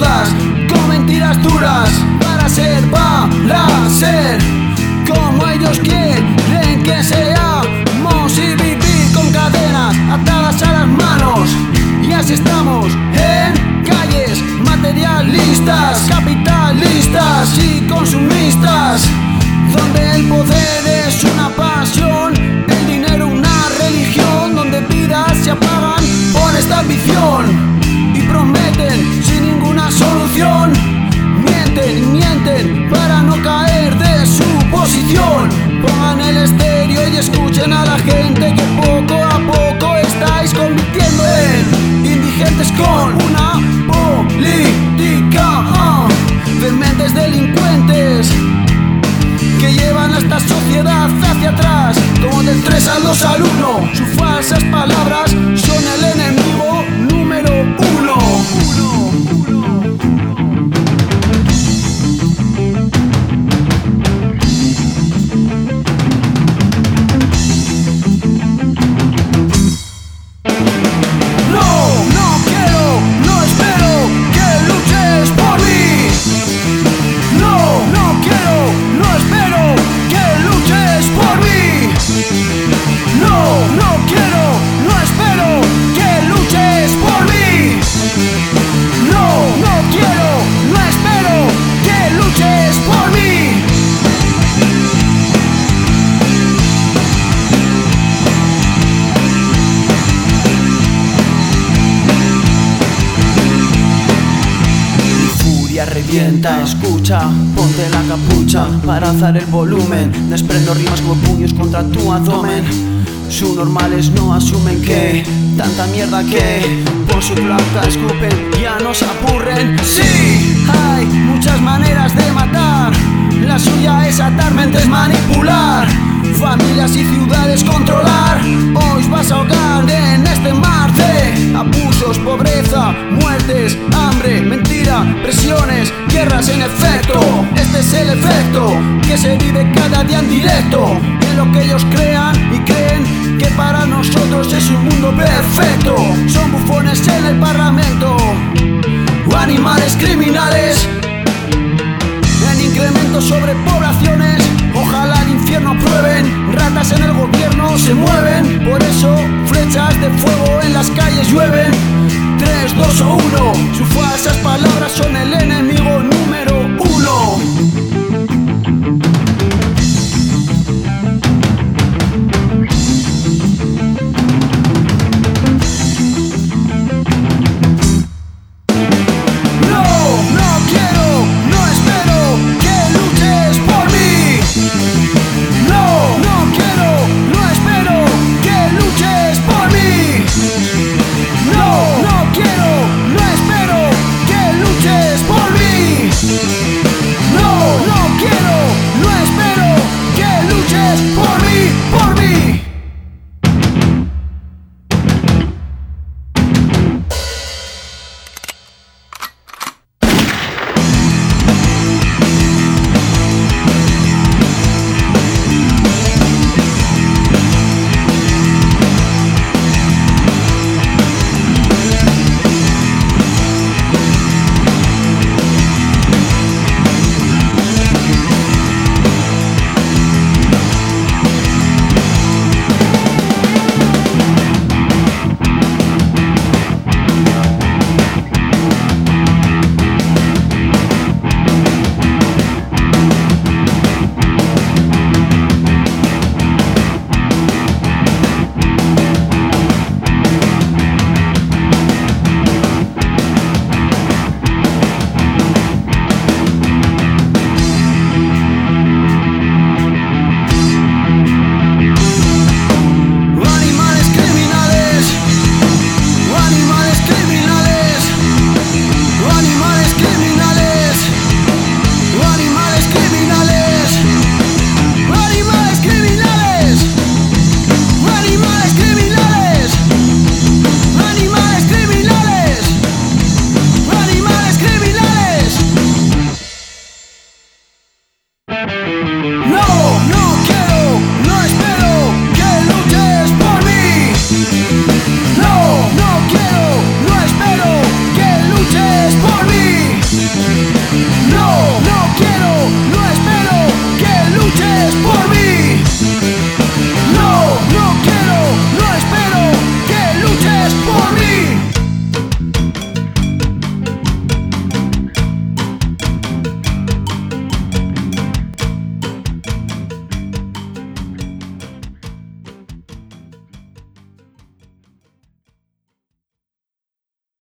con mentiras duras, para ser, para ser, como ellos quieren que seamos y vivir con cadenas atadas a las manos. Y así estamos en calles materialistas, capitalistas y consumistas, donde el poder es una pasión, el dinero una religión, donde vidas se apagan por esta ambición. gente que poco a poco estáis convirtiendo en indigentes con una política. Ah, de fermentes delincuentes que llevan a esta sociedad hacia atrás, como del 3 a los alumnos. Revienta Escucha, ponte la capucha para alzar el volumen. Desprendo rimas como puños contra tu abdomen. Sus normales no asumen que Tanta mierda que por su placa escupen Ya no se apurren Sí, hay muchas maneras de matar. La suya es atar mentes manipular. Familias y ciudades controlar. Hoy vas a ahogar en lo que ellos crean y creen que para nosotros es un mundo perfecto. Son bufones en el Parlamento o animales criminales en incremento sobre poblaciones. Ojalá el infierno prueben, ratas en el gobierno se mueven. Por eso flechas de fuego en las calles llueven. 3, 2 o 1, sus falsas palabras son el enemigo número uno.